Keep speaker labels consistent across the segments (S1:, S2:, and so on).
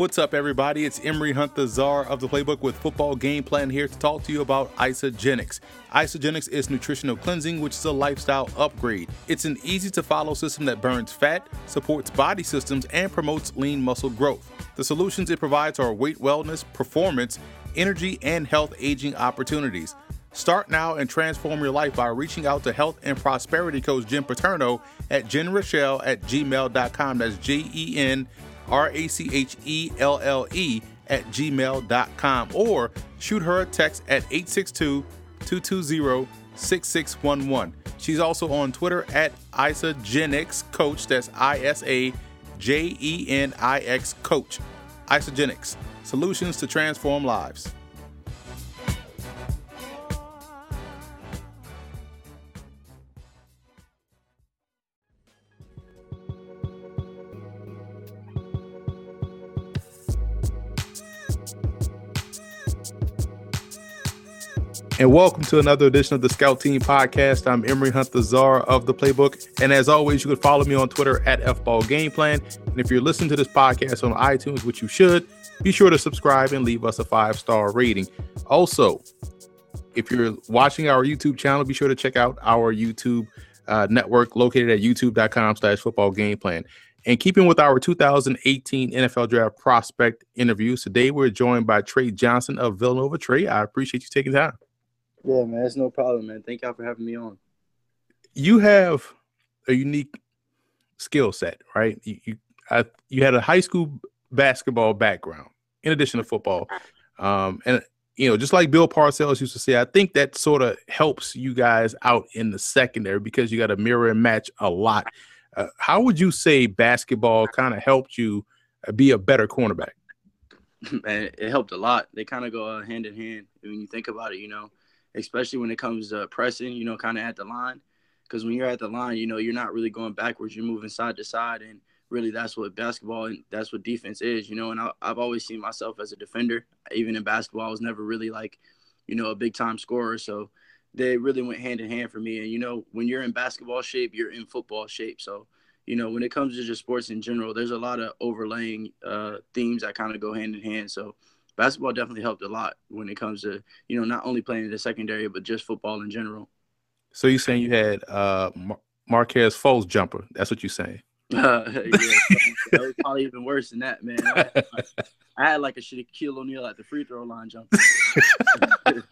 S1: What's up, everybody? It's Emory Hunt, the czar of the playbook with football game plan here to talk to you about Isagenix. Isagenix is nutritional cleansing, which is a lifestyle upgrade. It's an easy to follow system that burns fat, supports body systems, and promotes lean muscle growth. The solutions it provides are weight wellness, performance, energy, and health aging opportunities. Start now and transform your life by reaching out to health and prosperity coach Jim Paterno at jenrachelle at gmail.com. That's J E N R A C H E L L E at gmail.com or shoot her a text at 862 220 6611. She's also on Twitter at Isagenix Coach. That's I S A J E N I X Coach. Isagenix, solutions to transform lives. And welcome to another edition of the Scout Team Podcast. I'm Emory Hunt, the czar of the playbook. And as always, you can follow me on Twitter at FBallGamePlan. And if you're listening to this podcast on iTunes, which you should, be sure to subscribe and leave us a five star rating. Also, if you're watching our YouTube channel, be sure to check out our YouTube uh, network located at youtube.com slash football game plan. And keeping with our 2018 NFL Draft prospect interviews, today we're joined by Trey Johnson of Villanova. Trey, I appreciate you taking time.
S2: Yeah, man, it's no problem, man. Thank y'all for having me on.
S1: You have a unique skill set, right? You you, I, you had a high school basketball background in addition to football, um, and you know, just like Bill Parcells used to say, I think that sort of helps you guys out in the secondary because you got to mirror and match a lot. Uh, how would you say basketball kind of helped you uh, be a better cornerback?
S2: Man, it helped a lot. They kind of go uh, hand in hand when you think about it. You know, especially when it comes to pressing, you know, kind of at the line. Because when you're at the line, you know, you're not really going backwards. You're moving side to side. And really, that's what basketball and that's what defense is, you know. And I, have always seen myself as a defender. Even in basketball, I was never really like, you know, a big time scorer. So they really went hand in hand for me. And, you know, when you're in basketball shape, you're in football shape. So, you know, when it comes to just sports in general, there's a lot of overlaying uh, themes that kind of go hand in hand. So, basketball definitely helped a lot when it comes to you know not only playing in the secondary but just football in general.
S1: So you're saying you had uh Mar- Markelle Fultz jumper? That's what you're saying.
S2: Uh, yeah, that was probably even worse than that, man. I had, I had like a Shaquille O'Neal at the free throw line jumper.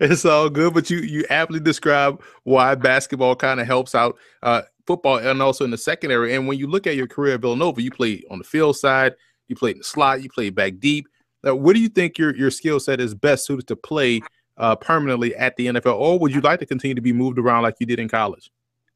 S1: it's all good, but you you aptly describe why basketball kind of helps out uh, football and also in the secondary. And when you look at your career at Villanova, you played on the field side, you played in the slot, you played back deep. Now, what do you think your your skill set is best suited to play uh, permanently at the NFL, or would you like to continue to be moved around like you did in college?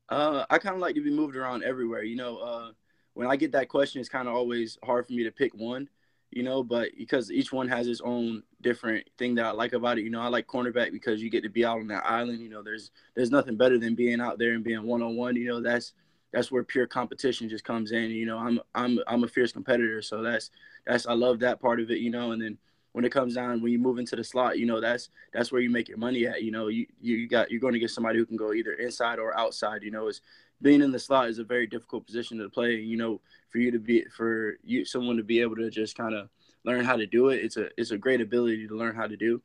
S2: Uh, I kind of like to be moved around everywhere. You know, uh, when I get that question, it's kind of always hard for me to pick one. You know, but because each one has its own different thing that I like about it. You know, I like cornerback because you get to be out on that island. You know, there's there's nothing better than being out there and being one on one. You know, that's that's where pure competition just comes in. You know, I'm I'm I'm a fierce competitor, so that's that's I love that part of it. You know, and then when it comes down when you move into the slot, you know that's that's where you make your money at. You know, you you got you're going to get somebody who can go either inside or outside. You know, is being in the slot is a very difficult position to play. You know, for you to be for you someone to be able to just kind of learn how to do it, it's a it's a great ability to learn how to do.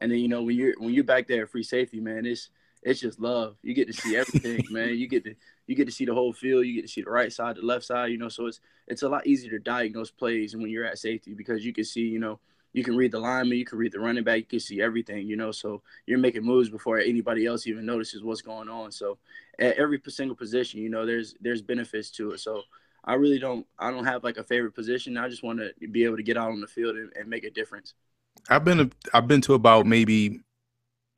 S2: And then you know when you're when you're back there at free safety, man, it's it's just love. You get to see everything, man. You get to you get to see the whole field. You get to see the right side, the left side. You know, so it's it's a lot easier to diagnose plays when you're at safety because you can see, you know, you can read the lineman, you can read the running back, you can see everything. You know, so you're making moves before anybody else even notices what's going on. So at every single position, you know, there's there's benefits to it. So I really don't I don't have like a favorite position. I just want to be able to get out on the field and, and make a difference.
S1: I've been I've been to about maybe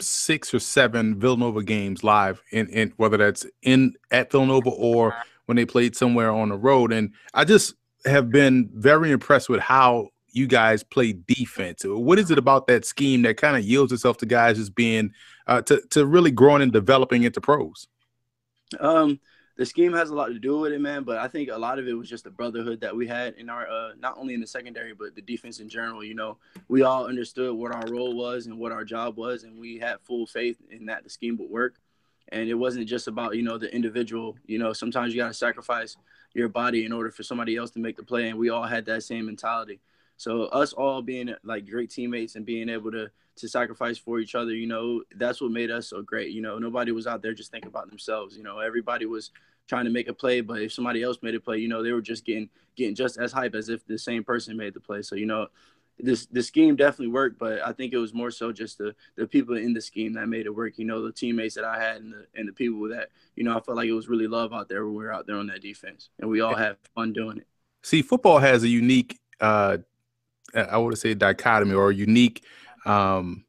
S1: six or seven Villanova games live in, in whether that's in at Villanova or when they played somewhere on the road. And I just have been very impressed with how you guys play defense. What is it about that scheme that kind of yields itself to guys just being uh, to to really growing and developing into pros?
S2: Um, the scheme has a lot to do with it, man. But I think a lot of it was just the brotherhood that we had in our, uh, not only in the secondary, but the defense in general. You know, we all understood what our role was and what our job was, and we had full faith in that the scheme would work. And it wasn't just about you know the individual. You know, sometimes you got to sacrifice your body in order for somebody else to make the play, and we all had that same mentality. So us all being like great teammates and being able to to sacrifice for each other, you know, that's what made us so great. You know, nobody was out there just thinking about themselves. You know, everybody was trying to make a play, but if somebody else made a play, you know, they were just getting getting just as hype as if the same person made the play. So you know, this the scheme definitely worked, but I think it was more so just the the people in the scheme that made it work. You know, the teammates that I had and the and the people that you know I felt like it was really love out there when we were out there on that defense, and we all had fun doing it.
S1: See, football has a unique, uh, I would say, dichotomy or unique. Um,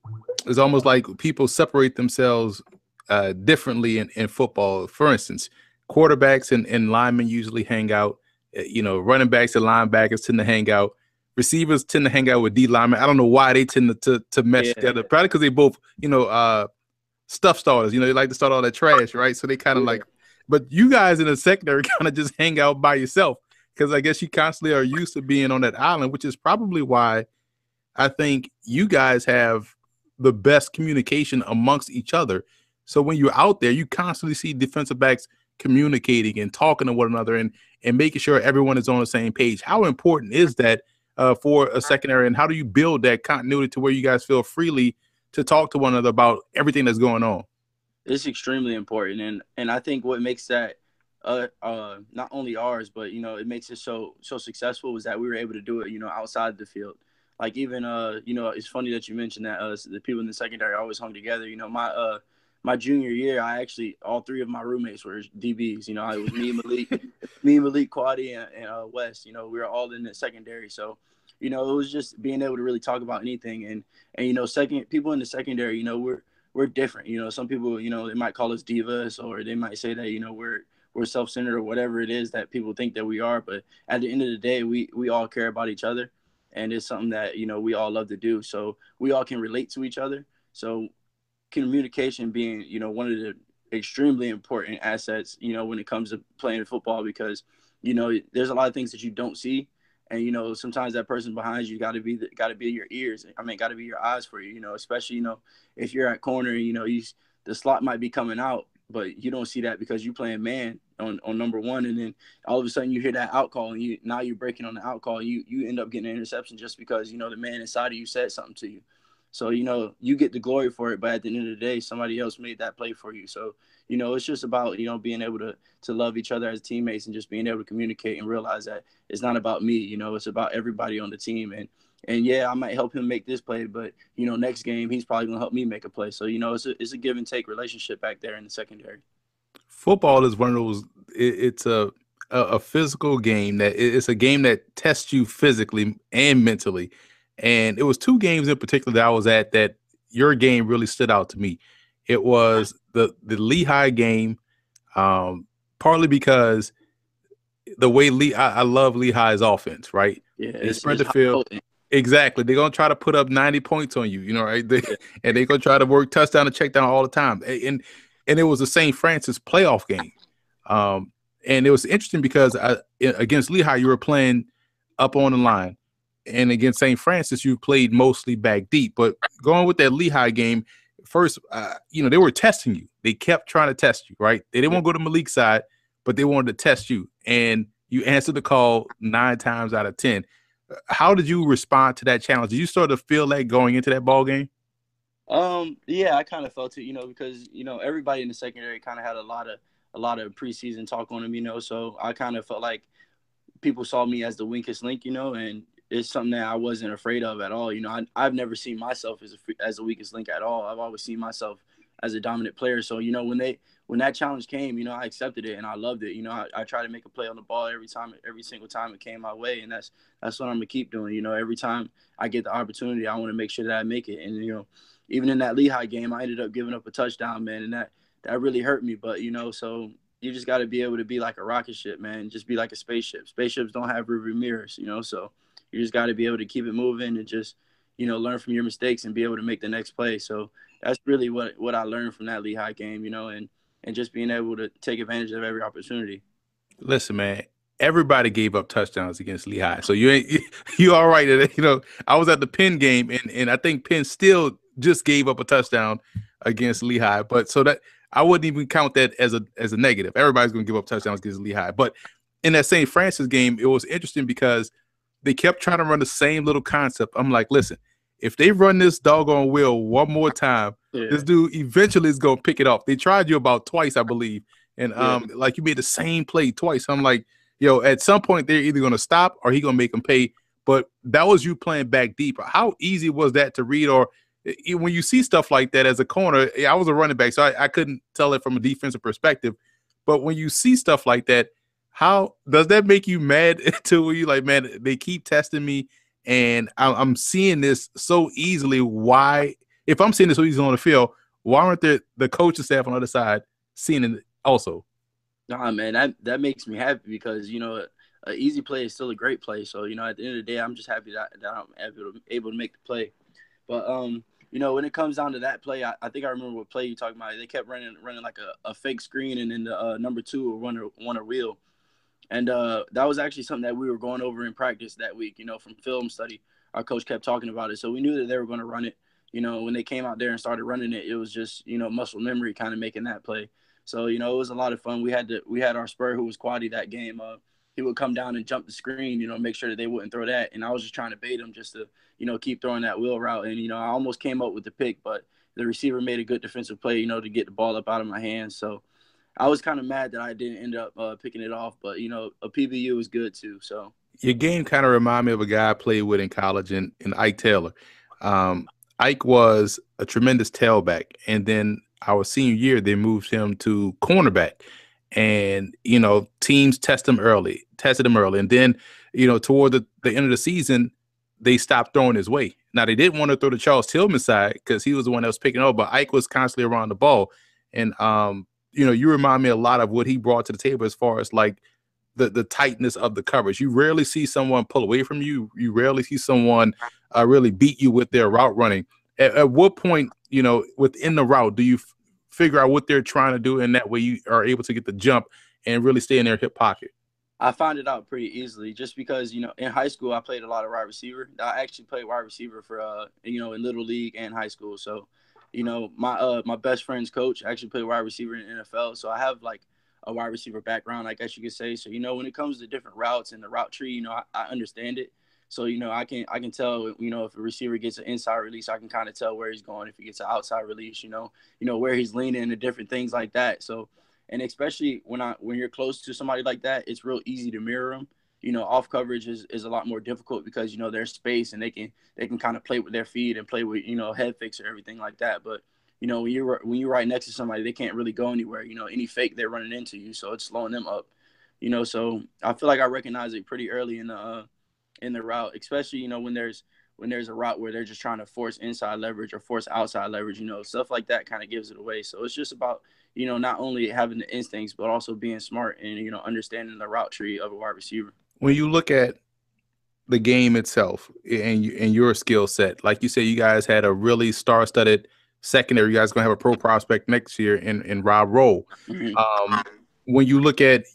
S1: it's almost like people separate themselves uh, differently in, in football. For instance, quarterbacks and, and linemen usually hang out. Uh, you know, running backs and linebackers tend to hang out receivers tend to hang out with D linemen. I don't know why they tend to to, to mesh yeah. together. Probably because they both, you know, uh stuff starters. You know, they like to start all that trash, right? So they kind of yeah. like, but you guys in the secondary kind of just hang out by yourself because I guess you constantly are used to being on that island, which is probably why I think you guys have the best communication amongst each other. So when you're out there, you constantly see defensive backs communicating and talking to one another and and making sure everyone is on the same page. How important is that uh, for a secondary, and how do you build that continuity to where you guys feel freely to talk to one another about everything that's going on?
S2: It's extremely important, and and I think what makes that uh, uh, not only ours, but you know, it makes it so so successful is that we were able to do it, you know, outside the field. Like even uh, you know, it's funny that you mentioned that uh, the people in the secondary always hung together. You know, my uh, my junior year, I actually all three of my roommates were DBs. You know, it was me, Malik, me, Malik, Quaddy, and, and uh, West. You know, we were all in the secondary, so you know, it was just being able to really talk about anything. And and you know, second people in the secondary, you know, we're we're different. You know, some people, you know, they might call us divas, or they might say that you know we're we're self-centered or whatever it is that people think that we are. But at the end of the day, we we all care about each other, and it's something that you know we all love to do. So we all can relate to each other. So communication being you know one of the extremely important assets you know when it comes to playing football because you know there's a lot of things that you don't see and you know sometimes that person behind you got to be got to be your ears i mean got to be your eyes for you you know especially you know if you're at corner you know you the slot might be coming out but you don't see that because you're playing man on, on number one and then all of a sudden you hear that out call and you now you're breaking on the out call you you end up getting an interception just because you know the man inside of you said something to you so, you know, you get the glory for it, but at the end of the day, somebody else made that play for you. So, you know, it's just about, you know, being able to to love each other as teammates and just being able to communicate and realize that it's not about me, you know, it's about everybody on the team. And and yeah, I might help him make this play, but you know, next game he's probably gonna help me make a play. So, you know, it's a it's a give and take relationship back there in the secondary.
S1: Football is one of those it, it's a a, physical game that it's a game that tests you physically and mentally and it was two games in particular that I was at that your game really stood out to me. It was the the Lehigh game, um, partly because the way Lee I, I love Lehigh's offense, right?
S2: Yeah, it's,
S1: spread the field. Exactly. They're gonna try to put up 90 points on you, you know, right? They, and they're gonna try to work touchdown and check down all the time. And and it was the St. Francis playoff game. Um, and it was interesting because I, against Lehigh, you were playing up on the line and against St. Francis, you played mostly back deep. But going with that Lehigh game, first, uh, you know, they were testing you. They kept trying to test you, right? They didn't want to go to Malik's side, but they wanted to test you. And you answered the call nine times out of 10. How did you respond to that challenge? Did you sort of feel that going into that ball game?
S2: Um, yeah, I kind of felt it, you know, because, you know, everybody in the secondary kind of had a lot of, a lot of preseason talk on them, you know, so I kind of felt like people saw me as the weakest link, you know, and it's something that I wasn't afraid of at all. You know, I, I've never seen myself as a as the weakest link at all. I've always seen myself as a dominant player. So you know, when they when that challenge came, you know, I accepted it and I loved it. You know, I, I try to make a play on the ball every time, every single time it came my way, and that's that's what I'm gonna keep doing. You know, every time I get the opportunity, I want to make sure that I make it. And you know, even in that Lehigh game, I ended up giving up a touchdown, man, and that that really hurt me. But you know, so you just got to be able to be like a rocket ship, man. Just be like a spaceship. Spaceships don't have rearview mirrors, you know. So you just got to be able to keep it moving and just you know learn from your mistakes and be able to make the next play. So that's really what what I learned from that Lehigh game, you know, and and just being able to take advantage of every opportunity.
S1: Listen, man, everybody gave up touchdowns against Lehigh, so you ain't you all right. You know, I was at the Penn game, and and I think Penn still just gave up a touchdown against Lehigh, but so that I wouldn't even count that as a as a negative. Everybody's going to give up touchdowns against Lehigh, but in that St. Francis game, it was interesting because they kept trying to run the same little concept. I'm like, listen, if they run this doggone wheel one more time, yeah. this dude eventually is gonna pick it up. They tried you about twice, I believe, and um, yeah. like you made the same play twice. I'm like, yo, at some point they're either gonna stop or he gonna make them pay. But that was you playing back deeper. How easy was that to read? Or when you see stuff like that as a corner, I was a running back, so I, I couldn't tell it from a defensive perspective. But when you see stuff like that, how does that make you mad to you like, man, they keep testing me and I'm seeing this so easily. Why, if I'm seeing this easily on the field, why aren't the the coaching staff on the other side seeing it also?
S2: Nah, man, that that makes me happy because you know an easy play is still a great play. So you know, at the end of the day, I'm just happy that, that I'm able to, able to make the play. But um, you know, when it comes down to that play, I, I think I remember what play you talking about. They kept running running like a, a fake screen, and then the uh, number two will run a, run a wheel. And uh, that was actually something that we were going over in practice that week. You know, from film study, our coach kept talking about it, so we knew that they were going to run it. You know, when they came out there and started running it, it was just you know muscle memory kind of making that play. So you know, it was a lot of fun. We had to we had our spur who was quaddy that game. Uh, he would come down and jump the screen, you know, make sure that they wouldn't throw that. And I was just trying to bait him just to, you know, keep throwing that wheel route. And, you know, I almost came up with the pick, but the receiver made a good defensive play, you know, to get the ball up out of my hands. So I was kind of mad that I didn't end up uh, picking it off, but, you know, a PBU was good too. So
S1: your game kind of reminded me of a guy I played with in college in, in Ike Taylor. Um, Ike was a tremendous tailback. And then our senior year, they moved him to cornerback and you know teams test him early, tested him early, and then you know toward the, the end of the season they stopped throwing his way. Now they didn't want to throw the Charles Tillman side because he was the one that was picking up, but Ike was constantly around the ball, and um you know you remind me a lot of what he brought to the table as far as like the the tightness of the coverage. You rarely see someone pull away from you. You rarely see someone uh, really beat you with their route running. At, at, what point, you know, within the route, do you figure out what they're trying to do, and that way you are able to get the jump and really stay in their hip pocket?
S2: I found it out pretty easily just because, you know, in high school, I played a lot of wide receiver. I actually played wide receiver for, uh, you know, in little league and high school. So, you know, my, uh, my best friend's coach actually played wide receiver in NFL. So I have like a wide receiver background, I guess you could say. So, you know, when it comes to different routes and the route tree, you know, I, I understand it. So you know, I can I can tell you know if a receiver gets an inside release, I can kind of tell where he's going. If he gets an outside release, you know, you know where he's leaning and different things like that. So, and especially when I when you're close to somebody like that, it's real easy to mirror them. You know, off coverage is, is a lot more difficult because you know there's space and they can they can kind of play with their feet and play with you know head fix or everything like that. But you know when you're when you're right next to somebody, they can't really go anywhere. You know, any fake they're running into you, so it's slowing them up. You know, so I feel like I recognize it pretty early in the uh, in the route, especially you know when there's when there's a route where they're just trying to force inside leverage or force outside leverage. You know, stuff like that kind of gives it away. So it's just about you know not only having the instincts but also being smart and you know understanding the route tree of a wide receiver.
S1: When you look at the game itself and you, and your skill set, like you said, you guys had a really star-studded secondary. You guys gonna have a pro prospect next year in in Rob Rolle. Mm-hmm. Um, when you look at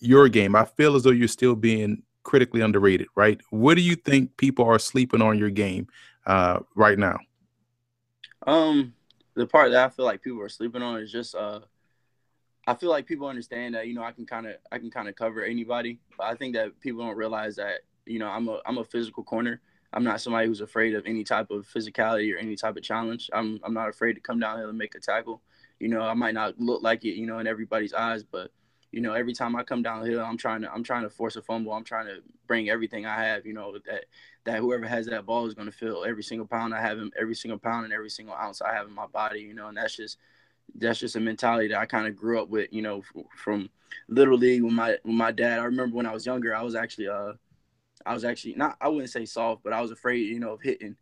S1: your game, I feel as though you're still being critically underrated, right? What do you think people are sleeping on your game uh, right now?
S2: Um, the part that I feel like people are sleeping on is just uh, I feel like people understand that you know I can kind of I can kind of cover anybody, but I think that people don't realize that you know I'm a I'm a physical corner. I'm not somebody who's afraid of any type of physicality or any type of challenge. I'm I'm not afraid to come down downhill and make a tackle. You know, I might not look like it, you know, in everybody's eyes, but you know, every time I come down downhill, I'm trying to I'm trying to force a fumble. I'm trying to bring everything I have. You know that that whoever has that ball is going to feel every single pound I have, in, every single pound and every single ounce I have in my body. You know, and that's just that's just a mentality that I kind of grew up with. You know, from little league with my with my dad. I remember when I was younger, I was actually uh I was actually not I wouldn't say soft, but I was afraid you know of hitting.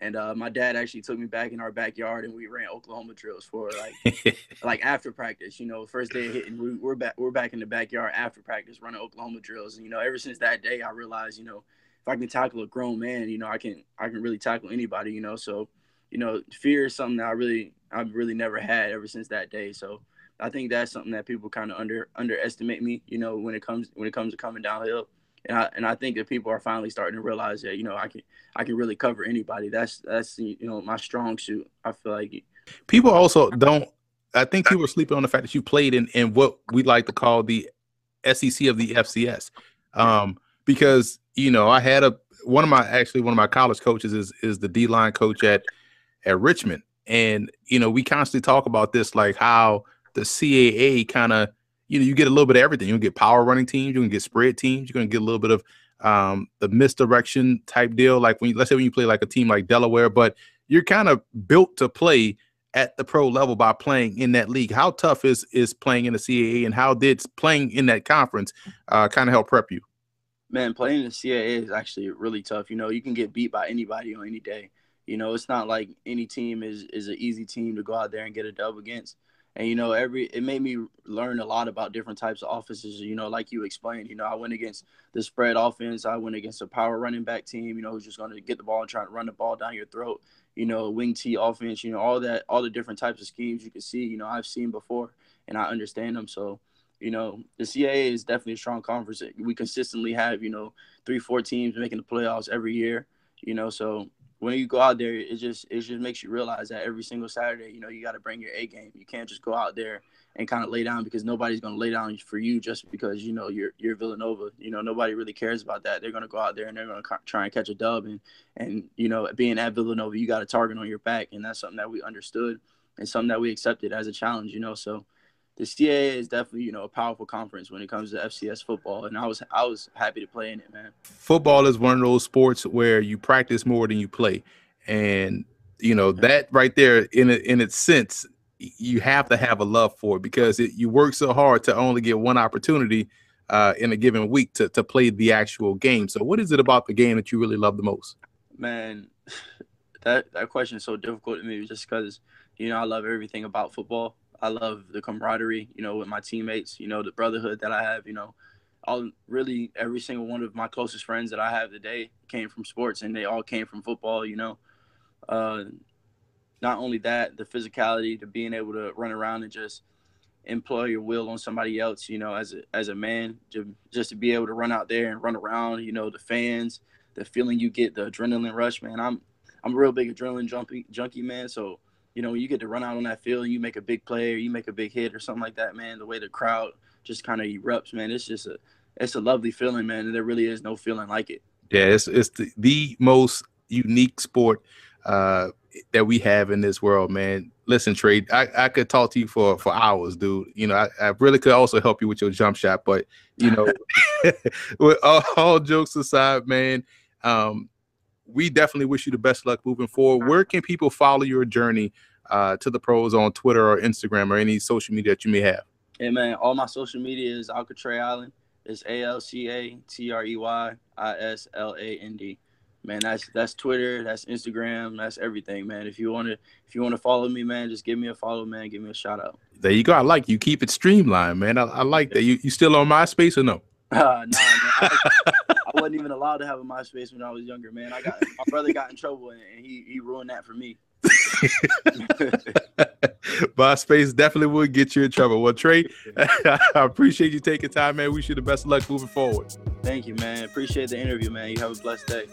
S2: And uh, my dad actually took me back in our backyard, and we ran Oklahoma drills for like, like after practice. You know, first day of hitting, we, we're back, we're back in the backyard after practice running Oklahoma drills. And you know, ever since that day, I realized, you know, if I can tackle a grown man, you know, I can, I can really tackle anybody. You know, so, you know, fear is something that I really, I've really never had ever since that day. So, I think that's something that people kind of under underestimate me. You know, when it comes when it comes to coming downhill and I and I think that people are finally starting to realize that you know I can I can really cover anybody. That's that's you know my strong suit. I feel like
S1: people also don't. I think people are sleeping on the fact that you played in in what we like to call the SEC of the FCS. Um, because you know, I had a one of my actually one of my college coaches is is the D line coach at at Richmond, and you know, we constantly talk about this like how the CAA kind of you know you get a little bit of everything. You get power running teams, you can get spread teams, you're gonna get a little bit of um, the misdirection type deal. Like when you, let's say when you play like a team like Delaware, but you're kind of built to play at the pro level by playing in that league. How tough is is playing in the CAA, and how did playing in that conference uh, kind of help prep you?
S2: Man, playing in the CAA is actually really tough. You know, you can get beat by anybody on any day. You know, it's not like any team is is an easy team to go out there and get a dub against. And you know, every it made me learn a lot about different types of offenses. You know, like you explained. You know, I went against the spread offense. I went against a power running back team. You know, who's just going to get the ball and try to run the ball down your throat you know, wing T offense, you know, all that, all the different types of schemes you can see, you know, I've seen before and I understand them. So, you know, the CAA is definitely a strong conference. We consistently have, you know, three, four teams making the playoffs every year, you know, so when you go out there, it just, it just makes you realize that every single Saturday, you know, you got to bring your A game. You can't just go out there and kind of lay down because nobody's going to lay down for you just because you know you're you're Villanova. You know nobody really cares about that. They're going to go out there and they're going to try and catch a dub and and you know being at Villanova, you got a target on your back, and that's something that we understood and something that we accepted as a challenge. You know, so the CAA is definitely you know a powerful conference when it comes to FCS football, and I was I was happy to play in it, man.
S1: Football is one of those sports where you practice more than you play, and you know that right there in a, in its sense you have to have a love for it because it, you work so hard to only get one opportunity uh, in a given week to, to play the actual game. So, what is it about the game that you really love the most?
S2: Man, that that question is so difficult to me just because you know I love everything about football. I love the camaraderie, you know, with my teammates. You know, the brotherhood that I have. You know, all really every single one of my closest friends that I have today came from sports, and they all came from football. You know, uh, not only that, the physicality to being able to run around and just employ your will on somebody else, you know, as a as a man, to, just to be able to run out there and run around, you know, the fans, the feeling you get, the adrenaline rush, man. I'm I'm a real big adrenaline junkie, junkie man. So, you know, you get to run out on that field you make a big play or you make a big hit or something like that, man, the way the crowd just kind of erupts, man, it's just a it's a lovely feeling, man. And there really is no feeling like it.
S1: Yeah, it's it's the, the most unique sport uh, that we have in this world, man. Listen, Trey, I, I could talk to you for for hours, dude. You know, I, I really could also help you with your jump shot, but you know, with all, all, jokes aside, man, um, we definitely wish you the best luck moving forward. Where can people follow your journey uh, to the pros on Twitter or Instagram or any social media that you may have?
S2: Yeah, man. All my social media is Alcatrey Island. It's A L C A T R E Y I S L A N D man that's that's twitter that's instagram that's everything man if you want to if you want to follow me man just give me a follow man give me a shout out
S1: there you go i like you keep it streamlined man i, I like that you you still on myspace or no
S2: uh, nah, man. I, wasn't even allowed to have a MySpace when I was younger, man. I got my brother got in trouble and, and he he ruined that for me.
S1: MySpace definitely would get you in trouble. Well, Trey, I appreciate you taking time, man. Wish you the best of luck moving forward.
S2: Thank you, man. Appreciate the interview, man. You have a blessed day.